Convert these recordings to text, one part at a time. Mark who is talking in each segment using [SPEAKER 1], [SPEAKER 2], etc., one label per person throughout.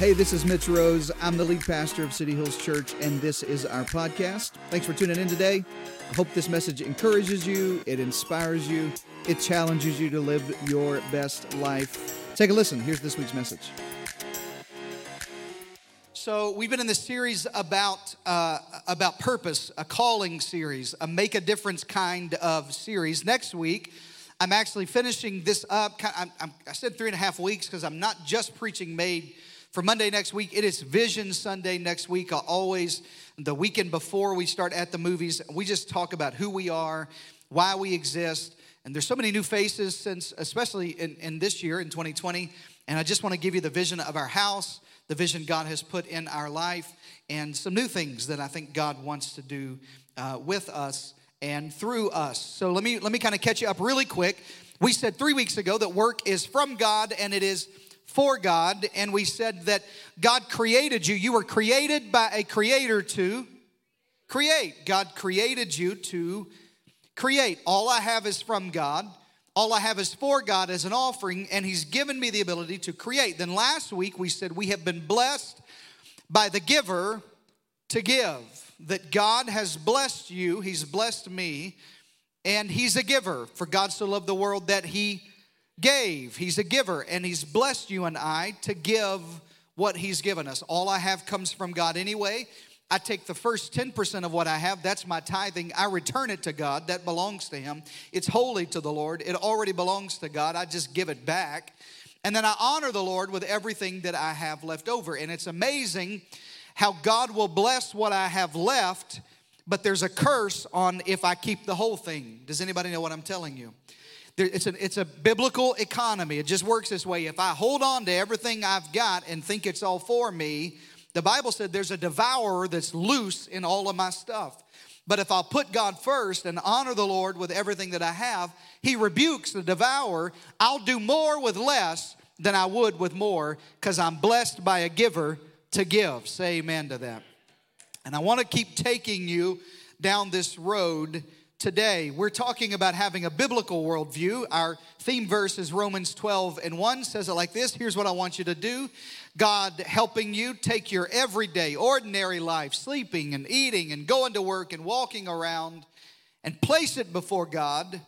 [SPEAKER 1] Hey, this is Mitch Rose. I'm the lead pastor of City Hills Church, and this is our podcast. Thanks for tuning in today. I hope this message encourages you, it inspires you, it challenges you to live your best life. Take a listen. Here's this week's message. So we've been in this series about uh, about purpose, a calling series, a make a difference kind of series. Next week, I'm actually finishing this up. I'm, i said three and a half weeks because I'm not just preaching made for Monday next week. It is Vision Sunday next week. I always, the weekend before we start at the movies, we just talk about who we are, why we exist. And there's so many new faces since, especially in, in this year, in 2020. And I just want to give you the vision of our house, the vision God has put in our life, and some new things that I think God wants to do uh, with us and through us. So let me let me kind of catch you up really quick. We said three weeks ago that work is from God and it is for God, and we said that God created you. You were created by a creator to create. God created you to create. All I have is from God. All I have is for God as an offering, and He's given me the ability to create. Then last week we said we have been blessed by the giver to give. That God has blessed you, He's blessed me, and He's a giver. For God so loved the world that He gave. He's a giver, and He's blessed you and I to give what He's given us. All I have comes from God anyway. I take the first 10% of what I have, that's my tithing. I return it to God, that belongs to Him. It's holy to the Lord, it already belongs to God. I just give it back. And then I honor the Lord with everything that I have left over. And it's amazing how God will bless what I have left, but there's a curse on if I keep the whole thing. Does anybody know what I'm telling you? It's, a, it's a biblical economy. It just works this way. If I hold on to everything I've got and think it's all for me, the Bible said there's a devourer that's loose in all of my stuff. But if I'll put God first and honor the Lord with everything that I have, He rebukes the devourer. I'll do more with less than I would with more because I'm blessed by a giver to give. Say amen to that. And I want to keep taking you down this road today. We're talking about having a biblical worldview. Our theme verse is Romans 12 and 1 says it like this Here's what I want you to do God helping you take your everyday, ordinary life, sleeping and eating and going to work and walking around, and place it before God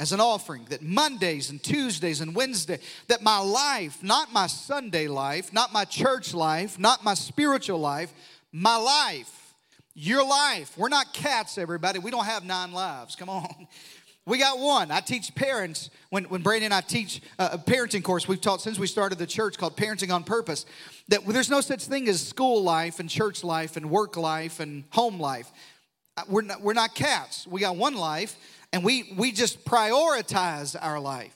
[SPEAKER 1] as an offering that Mondays and Tuesdays and Wednesday, that my life, not my Sunday life, not my church life, not my spiritual life, my life your life. We're not cats, everybody. We don't have nine lives. Come on. We got one. I teach parents, when, when Brandon and I teach a parenting course, we've taught since we started the church called Parenting on Purpose, that there's no such thing as school life and church life and work life and home life. Uh, we're not, we're not cats. We got one life, and we, we just prioritize our life.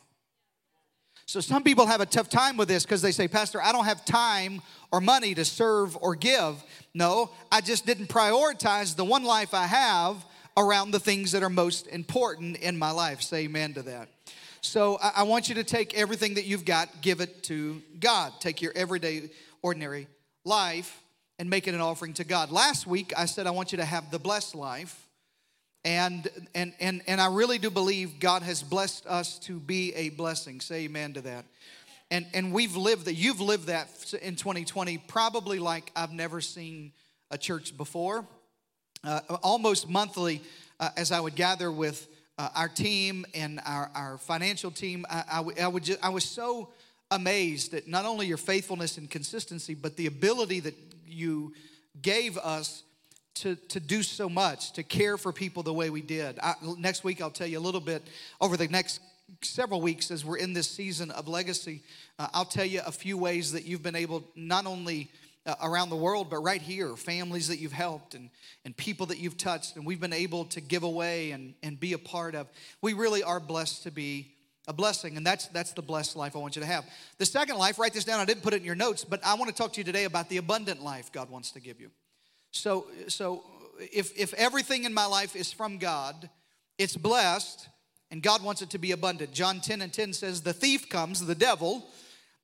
[SPEAKER 1] So some people have a tough time with this because they say, Pastor, I don't have time or money to serve or give. No, I just didn't prioritize the one life I have around the things that are most important in my life. Say amen to that. So I, want you to take everything that you've got, give it to God. Take your everyday, ordinary life and make it an offering to God. Last week, I said I want you to have the blessed life. And, and, and, and I really do believe God has blessed us to be a blessing. Say amen to that. And, and we've lived that, you've lived that in 2020 probably like I've never seen a church before. Uh, almost monthly, uh, as I would gather with uh, our team and our, our financial team, I, I, I would just, I was so amazed at not only your faithfulness and consistency, but the ability that you gave us to, to do so much, to care for people the way we did. I, next week, I'll tell you a little bit over the next several weeks as we're in this season of legacy. Uh, I'll tell you a few ways that you've been able, not only uh, around the world, but right here, families that you've helped and, and people that you've touched, and we've been able to give away and, and be a part of. We really are blessed to be a blessing, and that's that's the blessed life I want you to have. The second life, write this down. I didn't put it in your notes, but I want to talk to you today about the abundant life God wants to give you. So, so if, if everything in my life is from God, it's blessed, and God wants it to be abundant. John 10 and 10 says, The thief comes, the devil,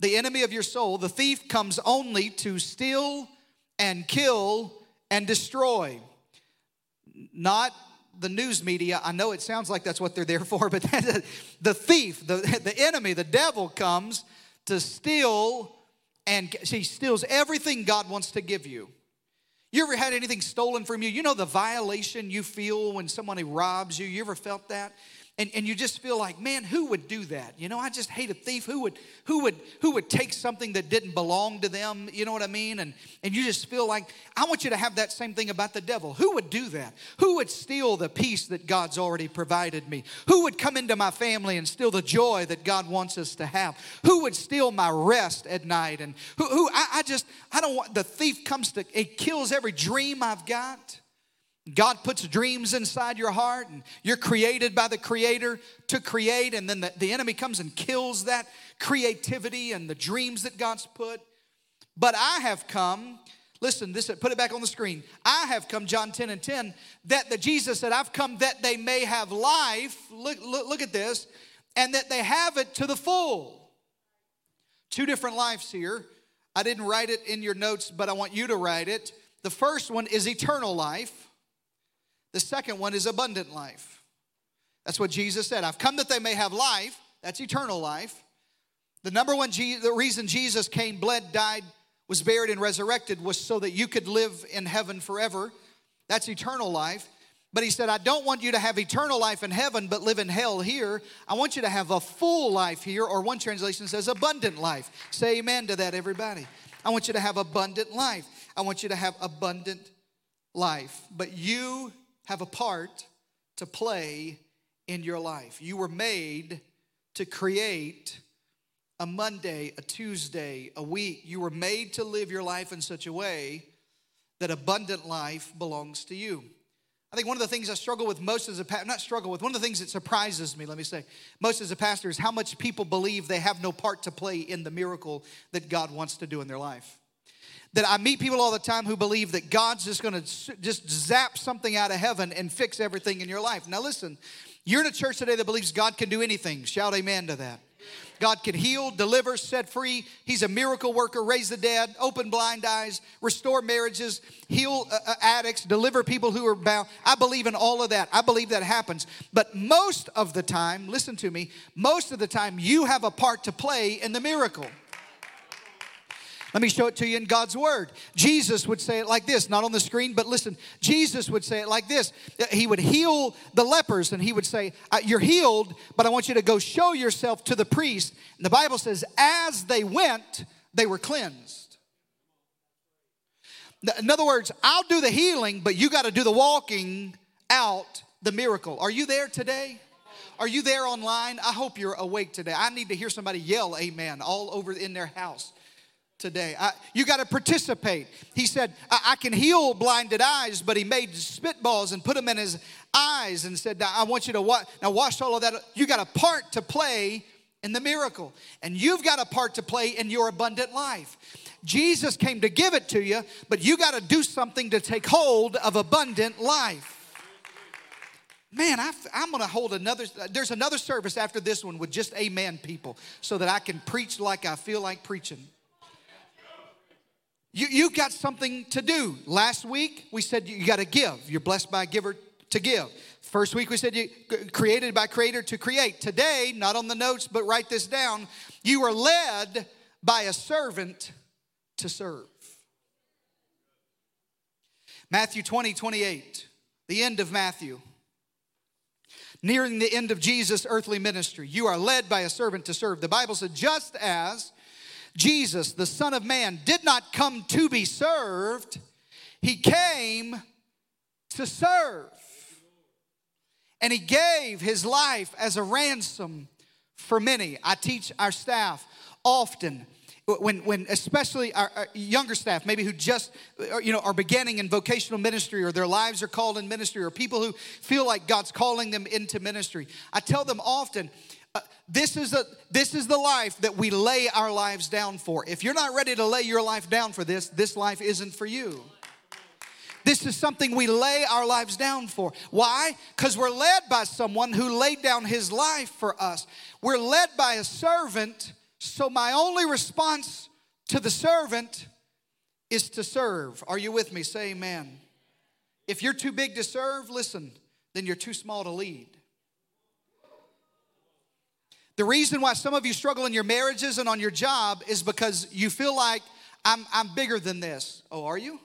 [SPEAKER 1] the enemy of your soul, the thief comes only to steal and kill and destroy. Not the news media. I know it sounds like that's what they're there for, but the thief, the, the enemy, the devil comes to steal and he steals everything God wants to give you. You ever had anything stolen from you? You know the violation you feel when somebody robs you? You ever felt that? And, and you just feel like man who would do that? You know i just hate a thief. Who would who would who would take something that didn't belong to them? You know what i mean? And and you just feel like i want you to have that same thing about the devil. Who would do that? Who would steal the peace that god's already provided me? Who would come into my family and steal the joy that god wants us to have? Who would steal my rest at night? And who, who I, I just i don't want the thief comes to it kills every dream i've got God puts dreams inside your heart, and you're created by the Creator to create, and then the, the enemy comes and kills that creativity and the dreams that God's put. But I have come, listen, this put it back on the screen. I have come, John 10 and 10, that the Jesus said, I've come that they may have life. Look, look, look at this, and that they have it to the full. Two different lives here. I didn't write it in your notes, but I want you to write it. The first one is eternal life. The second one is abundant life. That's what Jesus said. I've come that they may have life. That's eternal life. The number one the reason Jesus came, bled, died, was buried, and resurrected was so that you could live in heaven forever. That's eternal life. But he said, I don't want you to have eternal life in heaven, but live in hell here. I want you to have a full life here, or one translation says abundant life. Say amen to that, everybody. I want you to have abundant life. I want you to have abundant life. But you have a part to play in your life. You were made to create a Monday, a Tuesday, a week. You were made to live your life in such a way that abundant life belongs to you. I think one of the things I struggle with most as a pastor, not struggle with, one of the things that surprises me, let me say, most as a pastor is how much people believe they have no part to play in the miracle that God wants to do in their life that I meet people all the time who believe that God's just gonna just zap something out of heaven and fix everything in your life. Now, listen, you're in a church today that believes God can do anything. Shout amen to that. God can heal, deliver, set free. He's a miracle worker, raise the dead, open blind eyes, restore marriages, heal uh, uh addicts, deliver people who are bound. I believe in all of that. I believe that happens. But most of the time, listen to me, most of the time, you have a part to play in the miracle. Let me show it to you in God's Word. Jesus would say it like this, not on the screen, but listen. Jesus would say it like this. He would heal the lepers and he would say, uh, You're healed, but I want you to go show yourself to the priest. And the Bible says, As they went, they were cleansed. In other words, I'll do the healing, but you got to do the walking out the miracle. Are you there today? Are you there online? I hope you're awake today. I need to hear somebody yell amen all over in their house today. I, you got to participate. He said, I, I, can heal blinded eyes, but he made spitballs and put them in his eyes and said, I want you to watch. Now, watch all of that. You got a part to play in the miracle, and you've got a part to play in your abundant life. Jesus came to give it to you, but you got to do something to take hold of abundant life. Man, I, am going to hold another, there's another service after this one with just amen people so that I can preach like I feel like preaching. You, you got something to do. Last week, we said you got to give. You're blessed by a giver to give. First week, we said you created by creator to create. Today, not on the notes, but write this down. You are led by a servant to serve. Matthew 20, 28, the end of Matthew. Nearing the end of Jesus' earthly ministry, you are led by a servant to serve. The Bible said, just as Jesus, the Son of Man, did not come to be served, he came to serve. And he gave his life as a ransom for many. I teach our staff often when, when especially our, our, younger staff maybe who just uh, you know are beginning in vocational ministry or their lives are called in ministry or people who feel like god's calling them into ministry i tell them often Uh, this is, a, this is the life that we lay our lives down for. If you're not ready to lay your life down for this, this life isn't for you. This is something we lay our lives down for. Why? Because we're led by someone who laid down his life for us. We're led by a servant, so my only response to the servant is to serve. Are you with me? Say amen. If you're too big to serve, listen, then you're too small to lead. The reason why some of you struggle in your marriages and on your job is because you feel like I'm, I'm bigger than this. Oh, are you?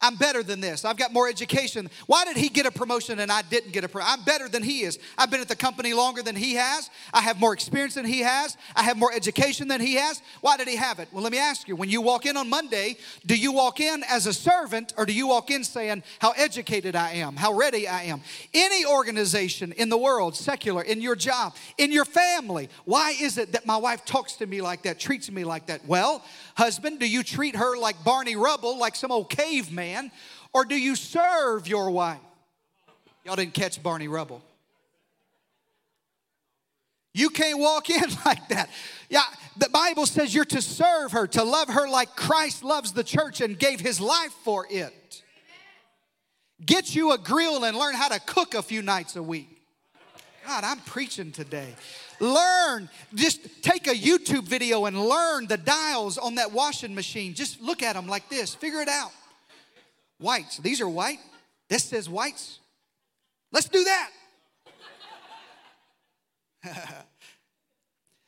[SPEAKER 1] I'm better than this. I've got more education. Why did he get a promotion and I didn't get a promotion? I'm better than he is. I've been at the company longer than he has. I have more experience than he has. I have more education than he has. Why did he have it? Well, let me ask you when you walk in on Monday, do you walk in as a servant or do you walk in saying how educated I am, how ready I am? Any organization in the world, secular, in your job, in your family, why is it that my wife talks to me like that, treats me like that? Well, husband, do you treat her like Barney Rubble, like some old caveman? Man? Or do you serve your wife? Y'all didn't catch Barney Rubble. You can't walk in like that. Yeah, the Bible says you're to serve her, to love her like Christ loves the church and gave his life for it. Get you a grill and learn how to cook a few nights a week. God, I'm preaching today. Learn, just take a YouTube video and learn the dials on that washing machine. Just look at them like this, figure it out. Whites. These are white. This says whites. Let's do that.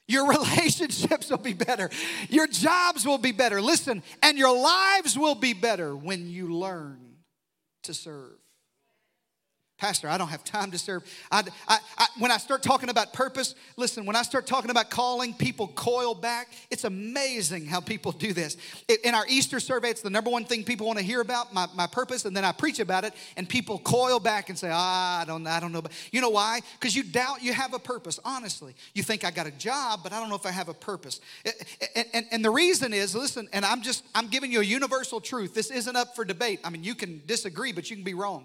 [SPEAKER 1] your relationships will be better. Your jobs will be better. Listen, and your lives will be better when you learn to serve. Pastor, I don't have time to serve. I, I, I, when I start talking about purpose, listen, when I start talking about calling, people coil back. It's amazing how people do this. In our Easter survey, it's the number one thing people want to hear about, my, my purpose, and then I preach about it, and people coil back and say, ah, I don't, I don't know. You know why? Because you doubt you have a purpose, honestly. You think I got a job, but I don't know if I have a purpose. And, and, and the reason is, listen, and I'm just, I'm giving you a universal truth. This isn't up for debate. I mean, you can disagree, but you can be wrong.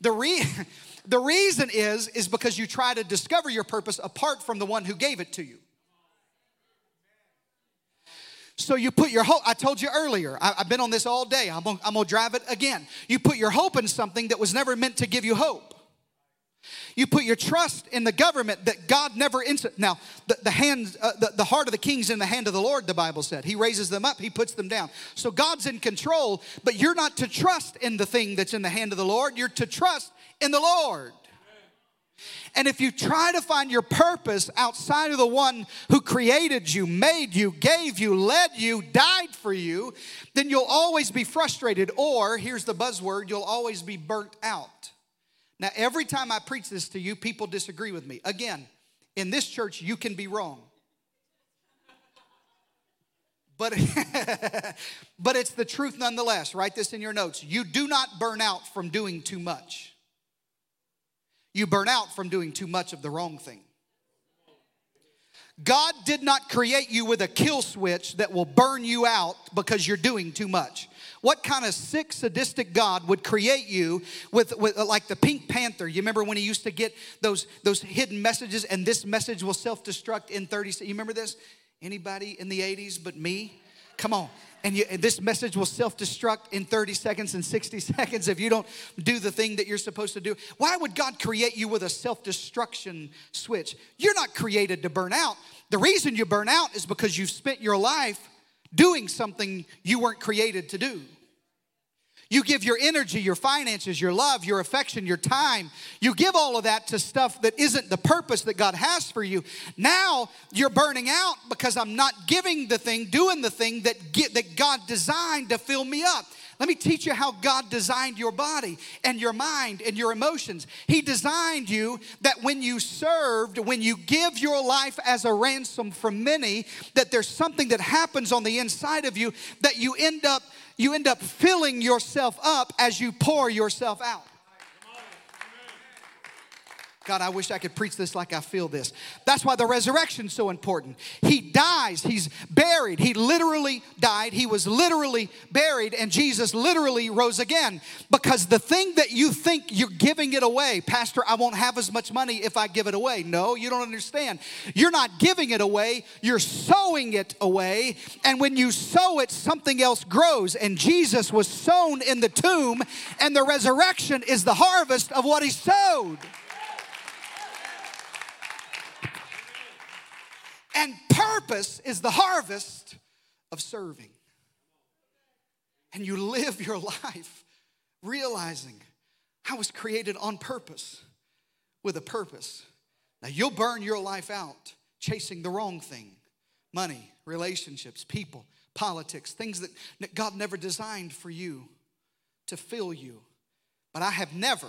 [SPEAKER 1] The, re- the reason is, is because you try to discover your purpose apart from the one who gave it to you. So you put your hope, I told you earlier, I, have been on this all day. I'm gonna, I'm gonna drive it again. You put your hope in something that was never meant to give you hope. You put your trust in the government that God never instant. Now, the, the hands, uh, the, the heart of the king's in the hand of the Lord, the Bible said. He raises them up, he puts them down. So God's in control, but you're not to trust in the thing that's in the hand of the Lord. You're to trust in the Lord. And if you try to find your purpose outside of the one who created you, made you, gave you, led you, died for you, then you'll always be frustrated, or here's the buzzword you'll always be burnt out. Now, every time I preach this to you, people disagree with me. Again, in this church, you can be wrong. But, but it's the truth nonetheless. Write this in your notes. You do not burn out from doing too much. You burn out from doing too much of the wrong thing. God did not create you with a kill switch that will burn you out because you're doing too much. What kind of sick, sadistic God would create you with, with uh, like the Pink Panther? You remember when he used to get those, those hidden messages and this message will self destruct in 30 seconds? You remember this? Anybody in the 80s but me? Come on. And, you, and, this message will self destruct in 30 seconds and 60 seconds if you don't do the thing that you're supposed to do. Why would God create you with a self destruction switch? You're not created to burn out. The reason you burn out is because you've spent your life doing something you weren't created to do. You give your energy, your finances, your love, your affection, your time. You give all of that to stuff that isn't the purpose that God has for you. Now you're burning out because I'm not giving the thing, doing the thing that, get, that God designed to fill me up. Let me teach you how God designed your body and your mind and your emotions. He designed you that when you served, when you give your life as a ransom for many, that there's something that happens on the inside of you that you end up you end up filling yourself up as you pour yourself out. God, I wish I could preach this like I feel this. That's why the resurrection's so important. He dies, he's buried. He literally died, he was literally buried, and Jesus literally rose again. Because the thing that you think you're giving it away, Pastor, I won't have as much money if I give it away. No, you don't understand. You're not giving it away, you're sowing it away. And when you sow it, something else grows. And Jesus was sown in the tomb, and the resurrection is the harvest of what he sowed. And purpose is the harvest of serving. And you live your life realizing I was created on purpose with a purpose. Now, you'll burn your life out chasing the wrong thing money, relationships, people, politics, things that God never designed for you to fill you. But I have never,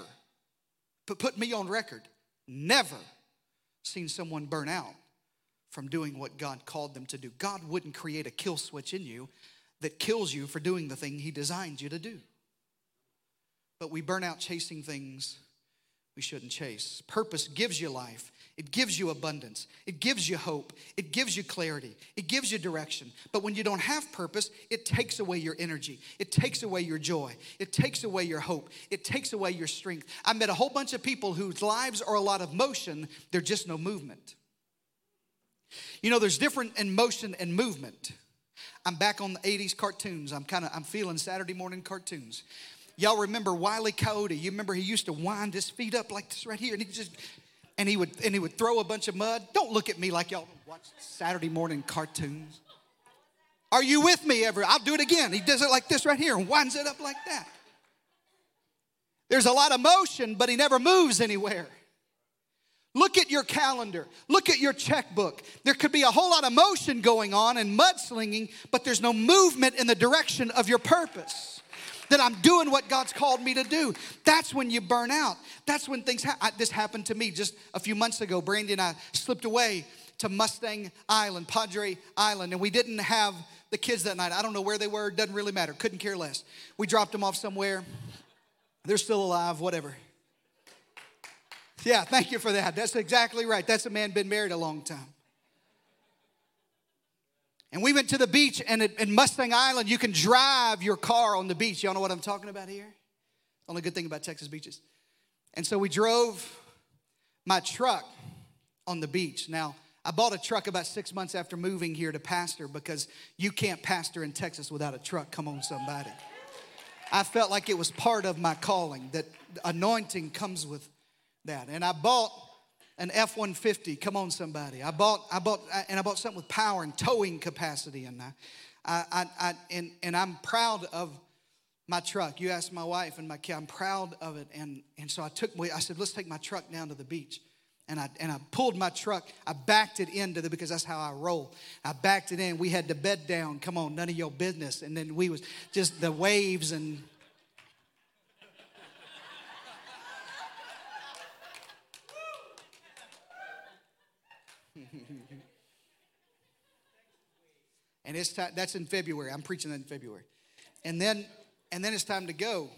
[SPEAKER 1] put me on record, never seen someone burn out from doing what God called them to do. God wouldn't create a kill switch in you that kills you for doing the thing He designed you to do. But we burn out chasing things we shouldn't chase. Purpose gives you life, it gives you abundance. It gives you hope. It gives you clarity. It gives you direction. But when you don't have purpose, it takes away your energy. It takes away your joy. It takes away your hope. It takes away your strength. I met a whole bunch of people whose lives are a lot of motion, they're just no movement. You know, there's different in motion and movement. I'm back on the 80s cartoons. I'm kind of I'm feeling Saturday morning cartoons. Y'all remember Wiley Coyote? You remember he used to wind his feet up like this right here, and he just and he would and he would throw a bunch of mud. Don't look at me like y'all watch Saturday morning cartoons. Are you with me ever? I'll do it again. He does it like this right here and winds it up like that. There's a lot of motion, but he never moves anywhere. Look at your calendar. Look at your checkbook. There could be a whole lot of motion going on and mudslinging, but there's no movement in the direction of your purpose that I'm doing what God's called me to do. That's when you burn out. That's when things happen. This happened to me just a few months ago. Brandy and I slipped away to Mustang Island, Padre Island, and we didn't have the kids that night. I don't know where they were, doesn't really matter, couldn't care less. We dropped them off somewhere. They're still alive, whatever. Yeah, thank you for that. That's exactly right. That's a man been married a long time. And we went to the beach, and in Mustang Island, you can drive your car on the beach. Y'all know what I'm talking about here? Only good thing about Texas beaches. And so we drove my truck on the beach. Now, I bought a truck about six months after moving here to pastor because you can't pastor in Texas without a truck. Come on, somebody. I felt like it was part of my calling, that anointing comes with that. And I bought an F-150. Come on, somebody. I bought, I bought, and I bought something with power and towing capacity. And I, I, I, and, and I'm proud of my truck. You asked my wife and my kid. I'm proud of it. And, and so I took, I said, let's take my truck down to the beach. And I, and I pulled my truck, I backed it into the, because that's how I roll. I backed it in. We had the bed down. Come on, none of your business. And then we was just the waves and and it's time, that's in February. I'm preaching in February. And then, and then it's time to go.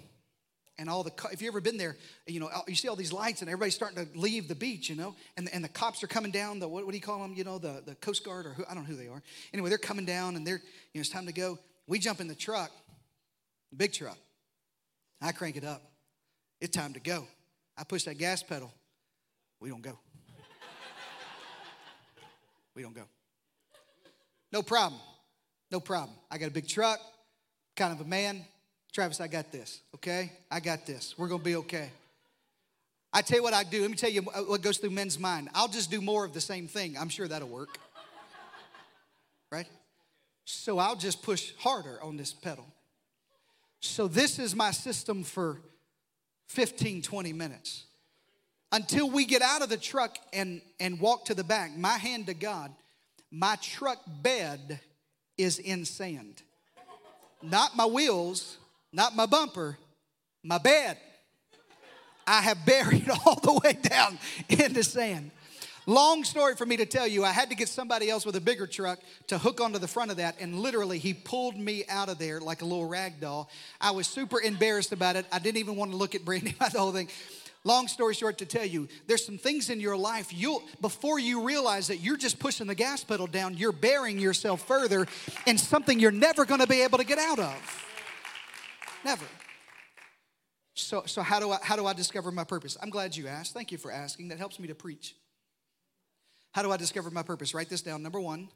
[SPEAKER 1] And all the, if you ever been there, you know, you see all these lights and everybody's starting to leave the beach, you know, and, and the cops are coming down, the, what, what do you call them, you know, the, the Coast Guard or who, I don't know who they are. Anyway, they're coming down and they're, you know, it's time to go. We jump in the truck, big truck. I crank it up. It's time to go. I push that gas pedal. We don't go. We don't go. No problem. No problem. I got a big truck, kind of a man. Travis, I got this, okay? I got this. We're gonna be okay. I tell you what I do. Let me tell you uh, what goes through men's mind. I'll just do more of the same thing. I'm sure that'll work. Right? So I'll just push harder on this pedal. So this is my system for 15, 20 minutes until we get out of the truck and, and walk to the back, my hand to God, my truck bed is in sand. Not my wheels, not my bumper, my bed. I have buried all the way down into sand. Long story for me to tell you, I had to get somebody else with a bigger truck to hook onto the front of that, and literally he pulled me out of there like a little rag doll. I was super embarrassed about it. I didn't even want to look at Brandy about the whole thing. Long story short, to tell you, there's some things in your life you'll before you realize that you're just pushing the gas pedal down, you're burying yourself further in something you're never going to be able to get out of. Never. So, so how do I how do I discover my purpose? I'm glad you asked. Thank you for asking. That helps me to preach. How do I discover my purpose? Write this down. Number one,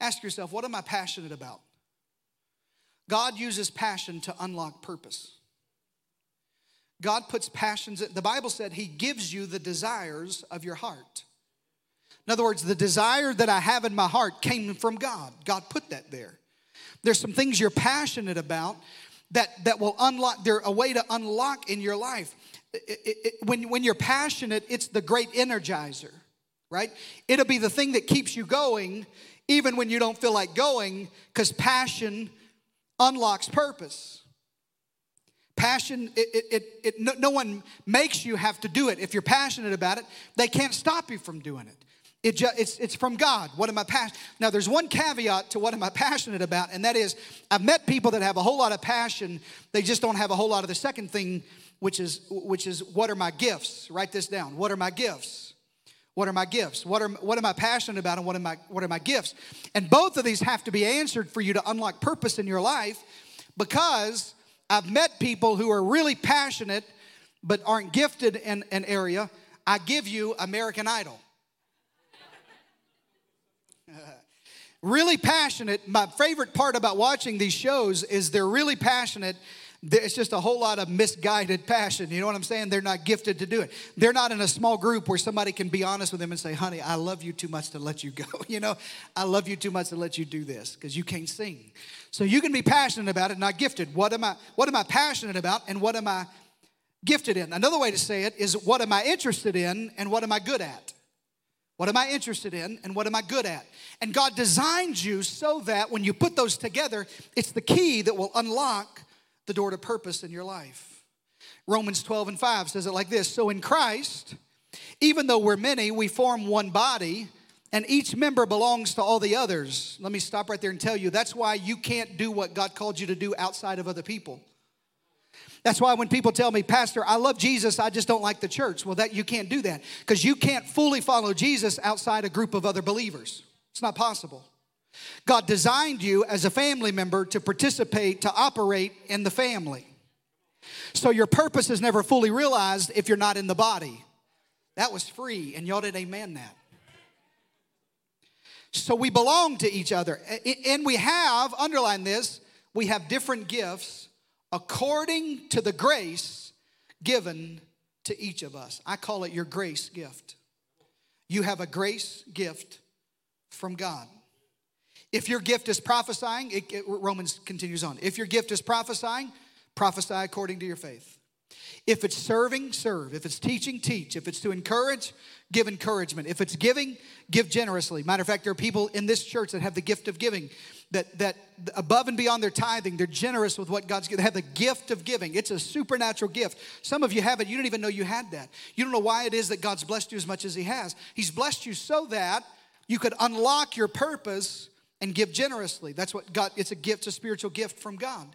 [SPEAKER 1] ask yourself, what am I passionate about? God uses passion to unlock purpose. God puts passions, the Bible said He gives you the desires of your heart. In other words, the desire that I have in my heart came from God. God put that there. There's some things you're passionate about that, that will unlock, they're a way to unlock in your life. It, it, it, when, when you're passionate, it's the great energizer. right? It'll be the thing that keeps you going even when you don't feel like going because passion unlocks purpose. Passion, it, it, it, no, no, one makes you have to do it. If you're passionate about it, they can't stop you from doing it. It just, it's, it's from God. What am I passionate? Now, there's one caveat to what am I passionate about, and that is I've met people that have a whole lot of passion. They just don't have a whole lot of the second thing, which is, which is what are my gifts? Write this down. What are my gifts? What are my gifts? What, are, what am I passionate about and what, am I, what are my gifts? And both of these have to be answered for you to unlock purpose in your life because I've met people who are really passionate but aren't gifted in an area. I give you American Idol. really passionate. My favorite part about watching these shows is they're really passionate it's just a whole lot of misguided passion. You know what I'm saying? They're not gifted to do it. They're not in a small group where somebody can be honest with them and say, honey, I love you too much to let you go. You know, I love you too much to let you do this because you can't sing. So you can be passionate about it, not gifted. What am I, what am I passionate about and what am I gifted in? Another way to say it is what am I interested in and what am I good at? What am I interested in and what am I good at? And God designed you so that when you put those together, it's the key that will unlock the door to purpose in your life. Romans 12 and 5 says it like this So in Christ, even though we're many, we form one body, and each member belongs to all the others. Let me stop right there and tell you that's why you can't do what God called you to do outside of other people. That's why when people tell me, Pastor, I love Jesus, I just don't like the church. Well, that you can't do that because you can't fully follow Jesus outside a group of other believers. It's not possible. God designed you as a family member to participate, to operate in the family. So your purpose is never fully realized if you're not in the body. That was free, and y'all did amen that. So we belong to each other. And we have, underline this, we have different gifts according to the grace given to each of us. I call it your grace gift. You have a grace gift from God. If your gift is prophesying, it, it, Romans continues on. If your gift is prophesying, prophesy according to your faith. If it's serving, serve. If it's teaching, teach. If it's to encourage, give encouragement. If it's giving, give generously. Matter of fact, there are people in this church that have the gift of giving, that, that above and beyond their tithing, they're generous with what God's given. They have the gift of giving. It's a supernatural gift. Some of you have it, you don't even know you had that. You don't know why it is that God's blessed you as much as He has. He's blessed you so that you could unlock your purpose and give generously. That's what God, it's a gift, a spiritual gift from God.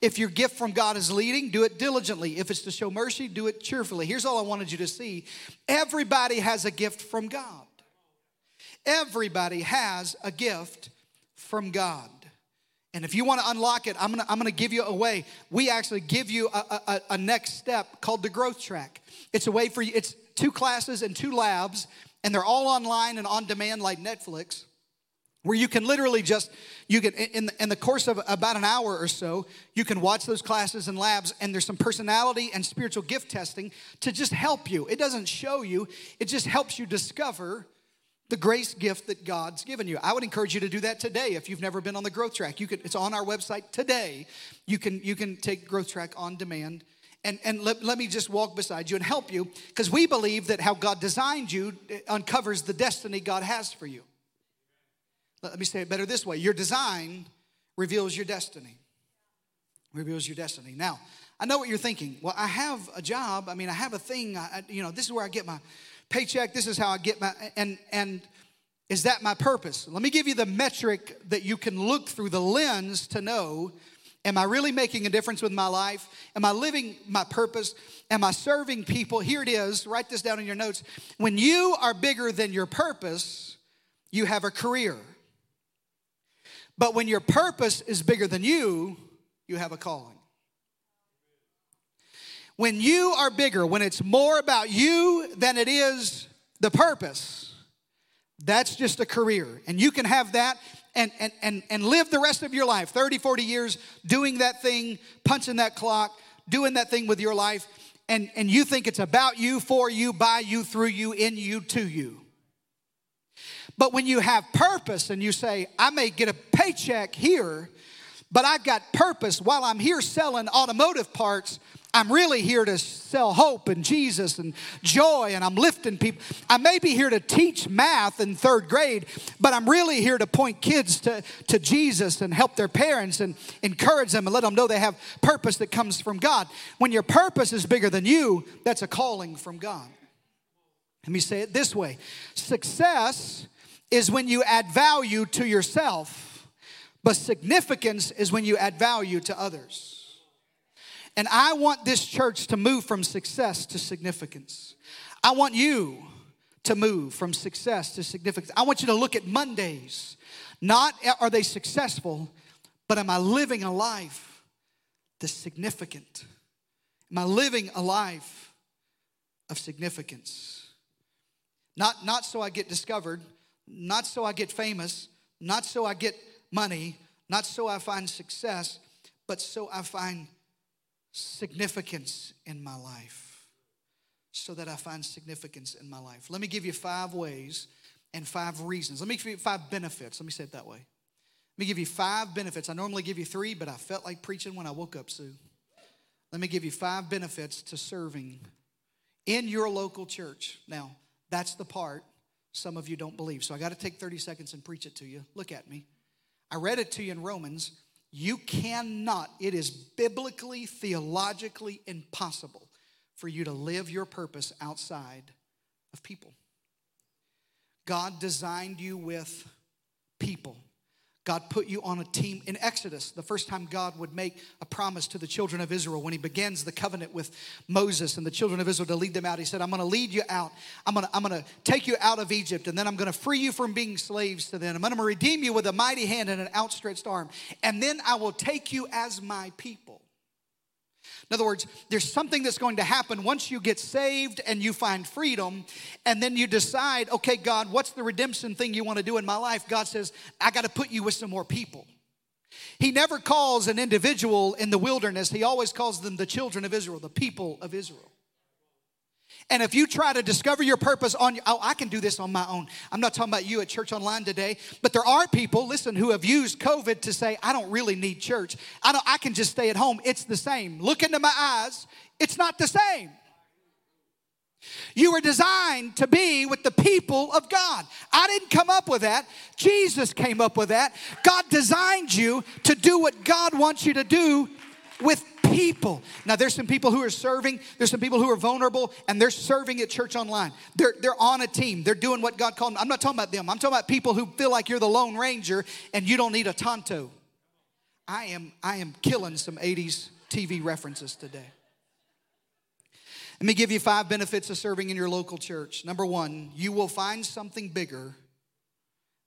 [SPEAKER 1] If your gift from God is leading, do it diligently. If it's to show mercy, do it cheerfully. Here's all I wanted you to see everybody has a gift from God. Everybody has a gift from God. And if you want to unlock it, I'm gonna, I'm gonna give you a way. We actually give you a, a, a next step called the growth track. It's a way for you, it's two classes and two labs, and they're all online and on demand like Netflix where you can literally just you can in the, in the course of about an hour or so you can watch those classes and labs and there's some personality and spiritual gift testing to just help you. It doesn't show you it just helps you discover the grace gift that god's given you. I would encourage you to do that today if you've never been on the growth track. You can it's on our website today. You can you can take growth track on demand. And, and let, let me just walk beside you and help you because we believe that how god designed you uncovers the destiny god has for you let me say it better this way your design reveals your destiny. Reveals your destiny. Now, I know what you're thinking. Well, I have a job. I mean, I have a thing. I, you know, this is where I get my paycheck. This is how I get my and and is that my purpose? Let me give you the metric that you can look through the lens to know am I really making a difference with my life? Am I living my purpose? Am I serving people? Here it is. Write this down in your notes. When you are bigger than your purpose, you have a career. But when your purpose is bigger than you, you have a calling. When you are bigger, when it's more about you than it is the purpose, that's just a career. And you can have that and, and, and, and live the rest of your life 30, 40 years doing that thing, punching that clock, doing that thing with your life. And, and you think it's about you, for you, by you, through you, in you, to you. But when you have purpose and you say, I may get a paycheck here, but I've got purpose while I'm here selling automotive parts, I'm really here to sell hope and Jesus and joy, and I'm lifting people. I may be here to teach math in third grade, but I'm really here to point kids to, to Jesus and help their parents and encourage them and let them know they have purpose that comes from God. When your purpose is bigger than you, that's a calling from God. Let me say it this way success is when you add value to yourself, but significance is when you add value to others. And I want this church to move from success to significance. I want you to move from success to significance. I want you to look at Mondays. Not are they successful, but am I living a life that's significant? Am I living a life of significance? Not, not so I get discovered, not so I get famous, not so I get money, not so I find success, but so I find significance in my life. So that I find significance in my life. Let me give you five ways and five reasons. Let me give you five benefits. Let me say it that way. Let me give you five benefits. I normally give you three, but I felt like preaching when I woke up, Sue. Let me give you five benefits to serving in your local church. Now, that's the part some of you don't believe. So I got to take 30 seconds and preach it to you. Look at me. I read it to you in Romans. You cannot, it is biblically, theologically impossible for you to live your purpose outside of people. God designed you with people. God put you on a team in Exodus, the first time God would make a promise to the children of Israel when he begins the covenant with Moses and the children of Israel to lead them out. He said, I'm going to lead you out. I'm going to, I'm going to take you out of Egypt, and then I'm going to free you from being slaves to them. I'm going to redeem you with a mighty hand and an outstretched arm, and then I will take you as my people. In other words, there's something that's going to happen once you get saved and you find freedom, and then you decide, okay, God, what's the redemption thing you want to do in my life? God says, I got to put you with some more people. He never calls an individual in the wilderness, he always calls them the children of Israel, the people of Israel. And if you try to discover your purpose on, oh, I can do this on my own. I'm not talking about you at Church Online today, but there are people, listen, who have used COVID to say, I don't really need church. I, don't, I can just stay at home. It's the same. Look into my eyes, it's not the same. You were designed to be with the people of God. I didn't come up with that. Jesus came up with that. God designed you to do what God wants you to do with people. Now, there's some people who are serving, there's some people who are vulnerable, and they're serving at church online. They're, they're on a team, they're doing what God called them. I'm not talking about them, I'm talking about people who feel like you're the Lone Ranger and you don't need a Tonto. I am, I am killing some 80s TV references today. Let me give you five benefits of serving in your local church. Number one, you will find something bigger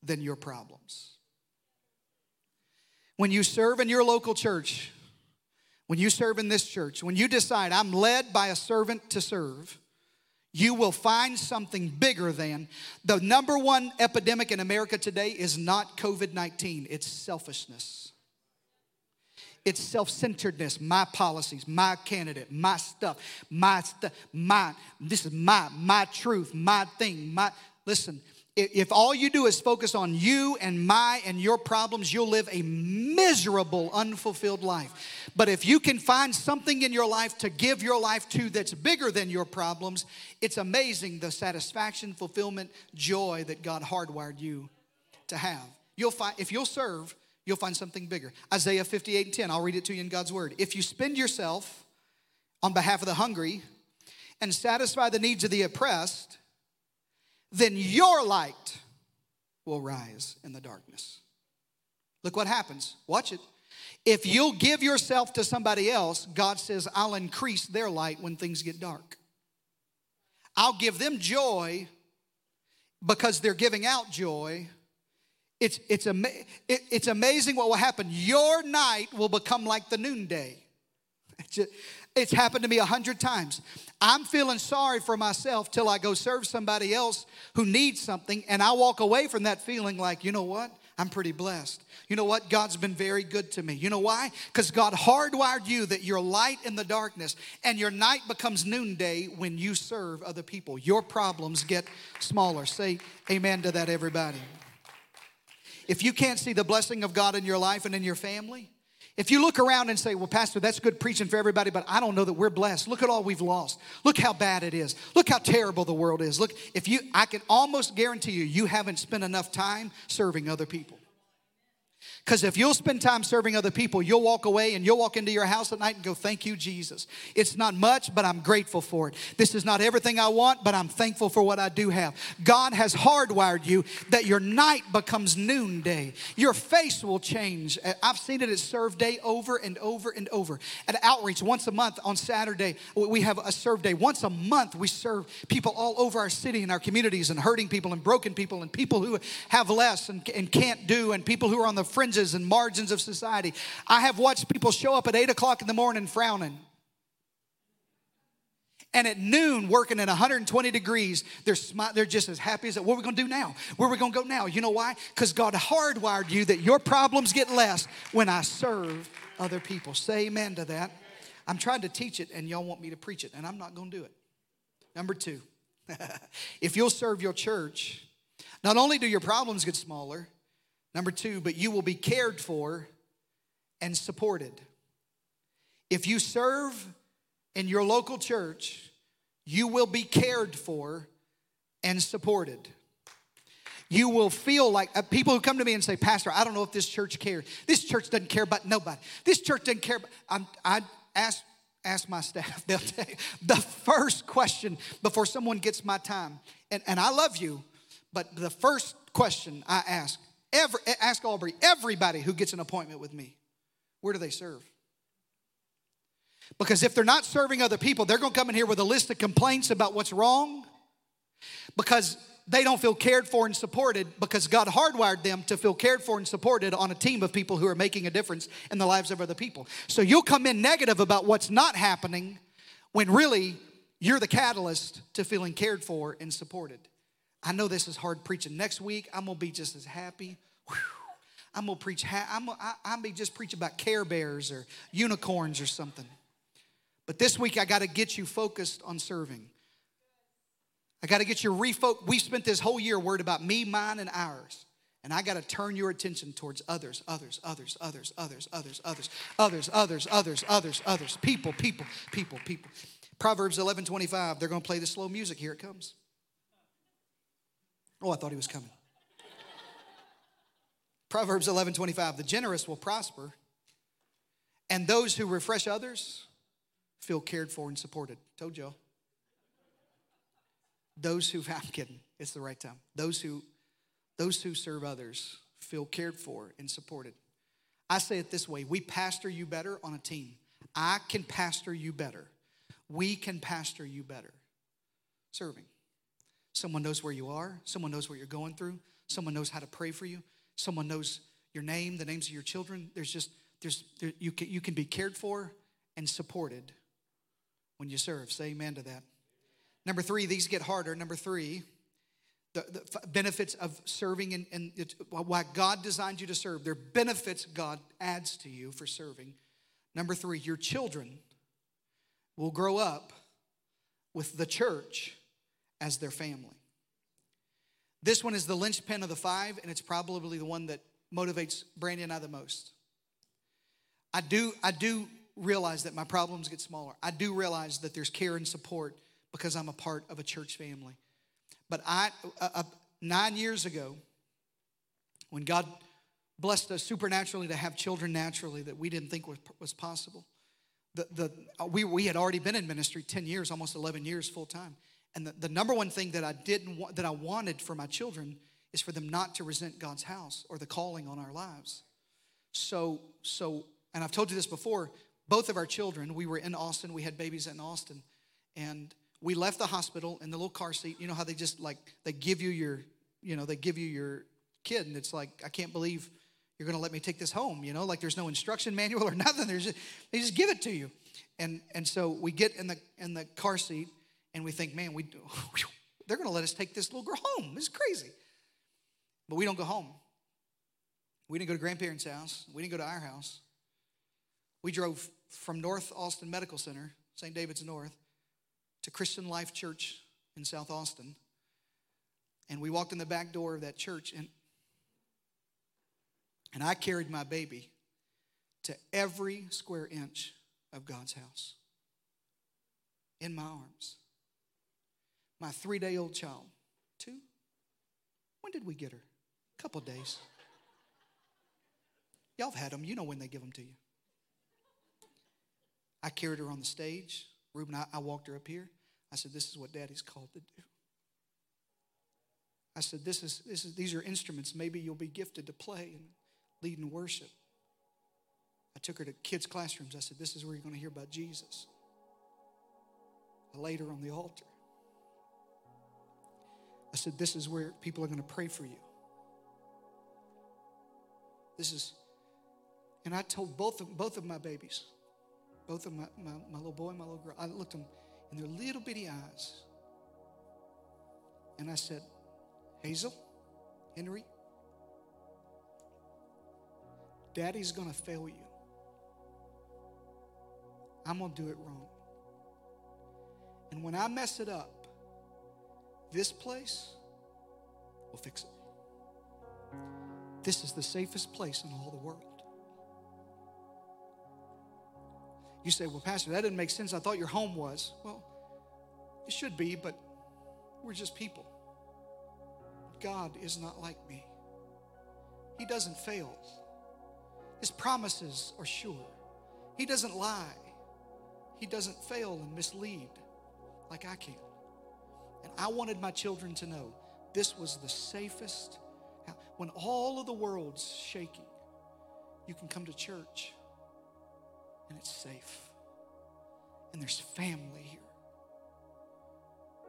[SPEAKER 1] than your problems. When you serve in your local church, when you serve in this church, when you decide I'm led by a servant to serve, you will find something bigger than the number one epidemic in America today is not COVID 19, it's selfishness. It's self centeredness, my policies, my candidate, my stuff, my stuff, my, this is my, my truth, my thing, my, listen, if all you do is focus on you and my and your problems, you'll live a miserable, unfulfilled life. But if you can find something in your life to give your life to that's bigger than your problems, it's amazing the satisfaction, fulfillment, joy that God hardwired you to have. You'll find if you'll serve, you'll find something bigger. Isaiah 58 and 10, I'll read it to you in God's word. If you spend yourself on behalf of the hungry and satisfy the needs of the oppressed, then your light will rise in the darkness. Look what happens. Watch it. If you'll give yourself to somebody else, God says, I'll increase their light when things get dark. I'll give them joy because they're giving out joy. It's, it's, ama- it, it's amazing what will happen. Your night will become like the noonday. It's happened to me a hundred times. I'm feeling sorry for myself till I go serve somebody else who needs something, and I walk away from that feeling like, you know what? I'm pretty blessed. You know what? God's been very good to me. You know why? Because God hardwired you that you're light in the darkness, and your night becomes noonday when you serve other people. Your problems get smaller. Say amen to that, everybody. If you can't see the blessing of God in your life and in your family, If you look around and say, Well, Pastor, that's good preaching for everybody, but I don't know that we're blessed. Look at all we've lost. Look how bad it is. Look how terrible the world is. Look, if you, I can almost guarantee you, you haven't spent enough time serving other people. Because if you'll spend time serving other people, you'll walk away and you'll walk into your house at night and go, Thank you, Jesus. It's not much, but I'm grateful for it. This is not everything I want, but I'm thankful for what I do have. God has hardwired you that your night becomes noonday. Your face will change. I've seen it at Serve Day over and over and over. At Outreach, once a month on Saturday, we have a Serve Day. Once a month, we serve people all over our city and our communities and hurting people and broken people and people who have less and, and can't do and people who are on the fringes fringes and margins of society. I have watched people show up at 8 o'clock in the morning frowning. And at noon, working at 120 degrees, they're, smi- they're just as happy as that. What are we gonna do now? Where are we gonna go now? You know why? Because God hardwired you that your problems get less when I serve other people. Say amen to that. I'm trying to teach it, and y'all want me to preach it, and I'm not gonna do it. Number two, if you'll serve your church, not only do your problems get smaller, Number two, but you will be cared for and supported. If you serve in your local church, you will be cared for and supported. You will feel like uh, people who come to me and say, Pastor, I don't know if this church cares. This church doesn't care about nobody. This church doesn't care about. I'm, I ask, ask my staff, they'll tell you the first question before someone gets my time. And, and I love you, but the first question I ask Every, ask Aubrey, everybody who gets an appointment with me, where do they serve? Because if they're not serving other people, they're going to come in here with a list of complaints about what's wrong because they don't feel cared for and supported because God hardwired them to feel cared for and supported on a team of people who are making a difference in the lives of other people. So you'll come in negative about what's not happening when really you're the catalyst to feeling cared for and supported. I know this is hard preaching. Next week, I'm going to be just as happy. I'm to preach, I'm gonna, I, I may just preach about Care Bears or unicorns or something. But this week, I got to get you focused on serving. I got to get you refocused. We spent this whole year worried about me, mine, and ours. And I got to turn your attention towards others, others, others, others, others, others, others, others, others, others, others, others, people, people, people, people. Proverbs 11 25, they're going to play the slow music. Here it comes. Oh, I thought he was coming. Proverbs 11 25. The generous will prosper, and those who refresh others feel cared for and supported. Told y'all. Those who, I'm kidding, it's the right time. Those who, those who serve others feel cared for and supported. I say it this way we pastor you better on a team. I can pastor you better. We can pastor you better serving. Someone knows where you are. Someone knows what you're going through. Someone knows how to pray for you. Someone knows your name, the names of your children. There's just, there's, there, you, can, you can be cared for and supported when you serve. Say amen to that. Number three, these get harder. Number three, the, the benefits of serving and, and why God designed you to serve. There are benefits God adds to you for serving. Number three, your children will grow up with the church as their family. This one is the linchpin of the five, and it's probably the one that motivates Brandy and I the most. I do, I do realize that my problems get smaller. I do realize that there's care and support because I'm a part of a church family. But I, uh, uh, nine years ago, when God blessed us supernaturally to have children naturally that we didn't think was, was possible, the, the, uh, we, we had already been in ministry 10 years, almost 11 years full time. And the, the number one thing that I didn't want, that I wanted for my children is for them not to resent God's house or the calling on our lives. So, so, and I've told you this before, both of our children, we were in Austin, we had babies in Austin, and we left the hospital in the little car seat. You know how they just like they give you your, you know, they give you your kid, and it's like, I can't believe you're gonna let me take this home, you know, like there's no instruction manual or nothing. There's just, they just give it to you. And and so we get in the in the car seat and we think, man, we, they're going to let us take this little girl home. This is crazy. But we don't go home. We didn't go to grandparents' house. We didn't go to our house. We drove from North Austin Medical Center, St. David's North, to Christian Life Church in South Austin. And we walked in the back door of that church, and, and I carried my baby to every square inch of God's house in my arms. My three day old child, two. When did we get her? A couple days. Y'all have had them, you know when they give them to you. I carried her on the stage. Ruben, I, I walked her up here. I said, This is what daddy's called to do. I said, this is, this is, These are instruments. Maybe you'll be gifted to play and lead in worship. I took her to kids' classrooms. I said, This is where you're going to hear about Jesus. I laid her on the altar. I said, This is where people are going to pray for you. This is, and I told both of, both of my babies, both of my, my, my little boy and my little girl, I looked them in their little bitty eyes. And I said, Hazel, Henry, Daddy's going to fail you. I'm going to do it wrong. And when I mess it up, this place will fix it. This is the safest place in all the world. You say, Well, Pastor, that didn't make sense. I thought your home was. Well, it should be, but we're just people. God is not like me, He doesn't fail. His promises are sure. He doesn't lie. He doesn't fail and mislead like I can. And I wanted my children to know this was the safest. When all of the world's shaking, you can come to church and it's safe. And there's family here.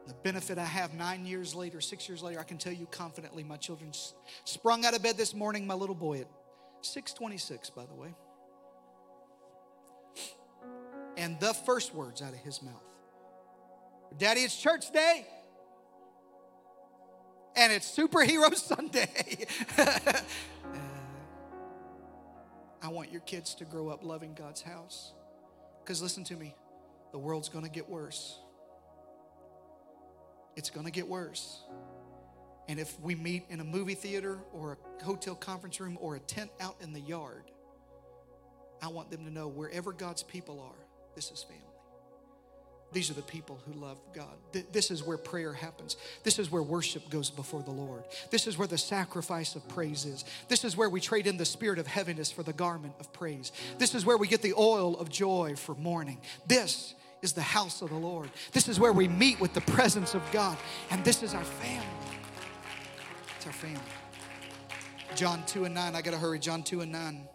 [SPEAKER 1] The benefit I have nine years later, six years later, I can tell you confidently my children sprung out of bed this morning, my little boy at 626, by the way. And the first words out of his mouth Daddy, it's church day. And it's Superhero Sunday. I want your kids to grow up loving God's house. Because listen to me, the world's going to get worse. It's going to get worse. And if we meet in a movie theater or a hotel conference room or a tent out in the yard, I want them to know wherever God's people are, this is family. These are the people who love God. This is where prayer happens. This is where worship goes before the Lord. This is where the sacrifice of praise is. This is where we trade in the spirit of heaviness for the garment of praise. This is where we get the oil of joy for mourning. This is the house of the Lord. This is where we meet with the presence of God. And this is our family. It's our family. John 2 and 9. I got to hurry. John 2 and 9.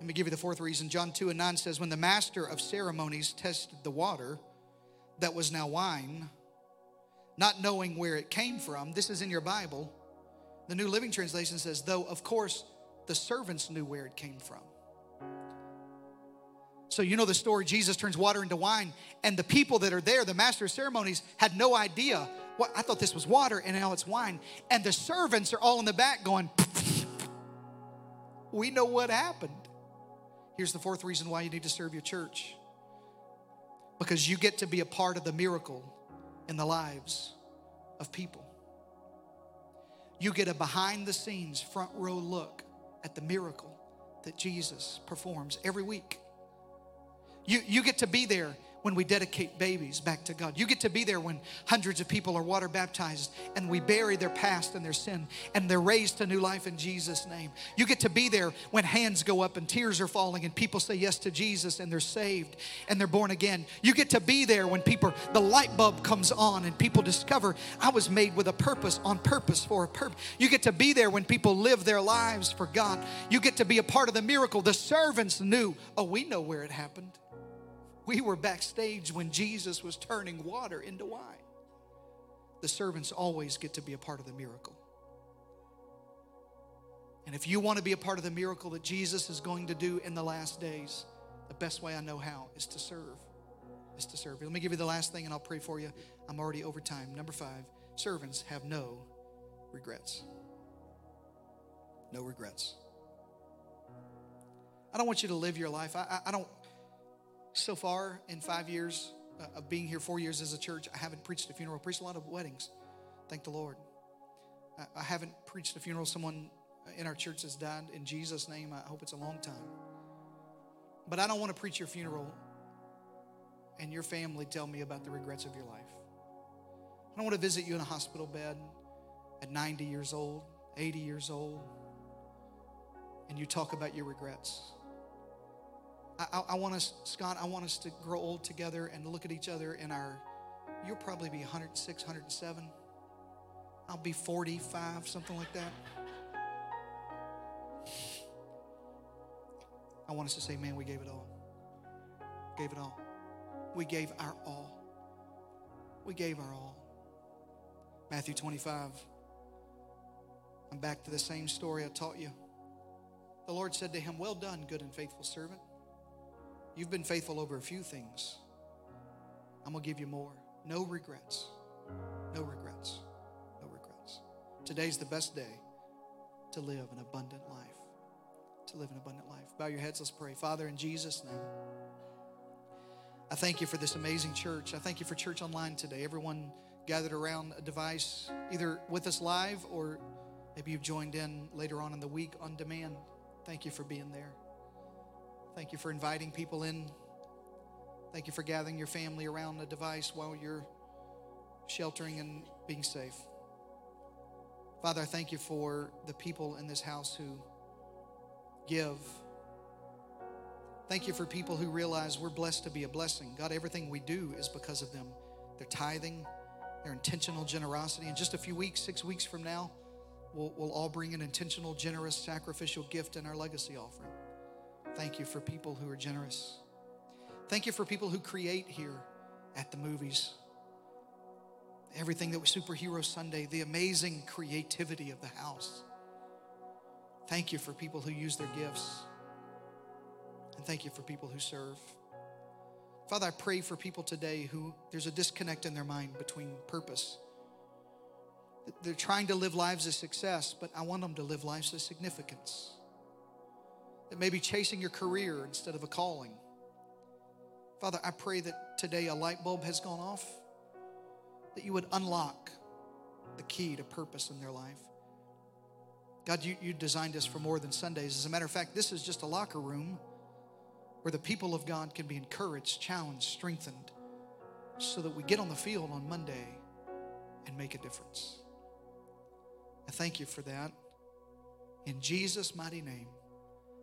[SPEAKER 1] Let me give you the fourth reason. John 2 and 9 says, When the master of ceremonies tested the water that was now wine, not knowing where it came from, this is in your Bible. The New Living Translation says, Though, of course, the servants knew where it came from. So, you know the story Jesus turns water into wine, and the people that are there, the master of ceremonies, had no idea. What, I thought this was water, and now it's wine. And the servants are all in the back going, We know what happened. Here's the fourth reason why you need to serve your church because you get to be a part of the miracle in the lives of people. You get a behind the scenes, front row look at the miracle that Jesus performs every week. You, you get to be there when we dedicate babies back to God. You get to be there when hundreds of people are water baptized and we bury their past and their sin and they're raised to new life in Jesus' name. You get to be there when hands go up and tears are falling and people say yes to Jesus and they're saved and they're born again. You get to be there when people, the light bulb comes on and people discover I was made with a purpose, on purpose for a purpose. You get to be there when people live their lives for God. You get to be a part of the miracle. The servants knew, oh, we know where it happened. We were backstage when Jesus was turning water into wine. The servants always get to be a part of the miracle. And if you want to be a part of the miracle that Jesus is going to do in the last days, the best way I know how is to serve. Is to serve. Let me give you the last thing and I'll pray for you. I'm already over time. Number five, servants have no regrets. No regrets. I don't want you to live your life. I, I, I don't so far in five years uh, of being here, four years as a church, I haven't preached a funeral. preached a lot of weddings. Thank the Lord. I, I haven't preached a funeral. Someone in our church has died. In Jesus' name, I hope it's a long time. But I don't want to preach your funeral and your family tell me about the regrets of your life. I don't want to visit you in a hospital bed at 90 years old, 80 years old, and you talk about your regrets. I, I, want us, Scott, I want us to grow old together and look at each other in our, you'll probably be 106, 107. I'll be 45, something like that. I want us to say, man, we gave it all. Gave it all. We gave our all. We gave our all. Matthew 25. I'm back to the same story I taught you. The Lord said to him, Well done, good and faithful servant. You've been faithful over a few things. I'm going to give you more. No regrets. No regrets. No regrets. Today's the best day to live an abundant life. To live an abundant life. Bow your heads, let's pray. Father, in Jesus' name, I thank you for this amazing church. I thank you for church online today. Everyone gathered around a device, either with us live or maybe you've joined in later on in the week on demand. Thank you for being there. Thank you for inviting people in. Thank you for gathering your family around the device while you're sheltering and being safe. Father, I thank you for the people in this house who give. Thank you for people who realize we're blessed to be a blessing. God, everything we do is because of them. Their tithing, their intentional generosity. In just a few weeks, six weeks from now, we'll, we'll all bring an intentional, generous, sacrificial gift in our legacy offering. Thank you for people who are generous. Thank you for people who create here at the movies. Everything that was Superhero Sunday, the amazing creativity of the house. Thank you for people who use their gifts. And thank you for people who serve. Father, I pray for people today who there's a disconnect in their mind between purpose. They're trying to live lives of success, but I want them to live lives of significance. That may be chasing your career instead of a calling. Father, I pray that today a light bulb has gone off, that you would unlock the key to purpose in their life. God, you, you designed us for more than Sundays. As a matter of fact, this is just a locker room where the people of God can be encouraged, challenged, strengthened, so that we get on the field on Monday and make a difference. I thank you for that. In Jesus' mighty name.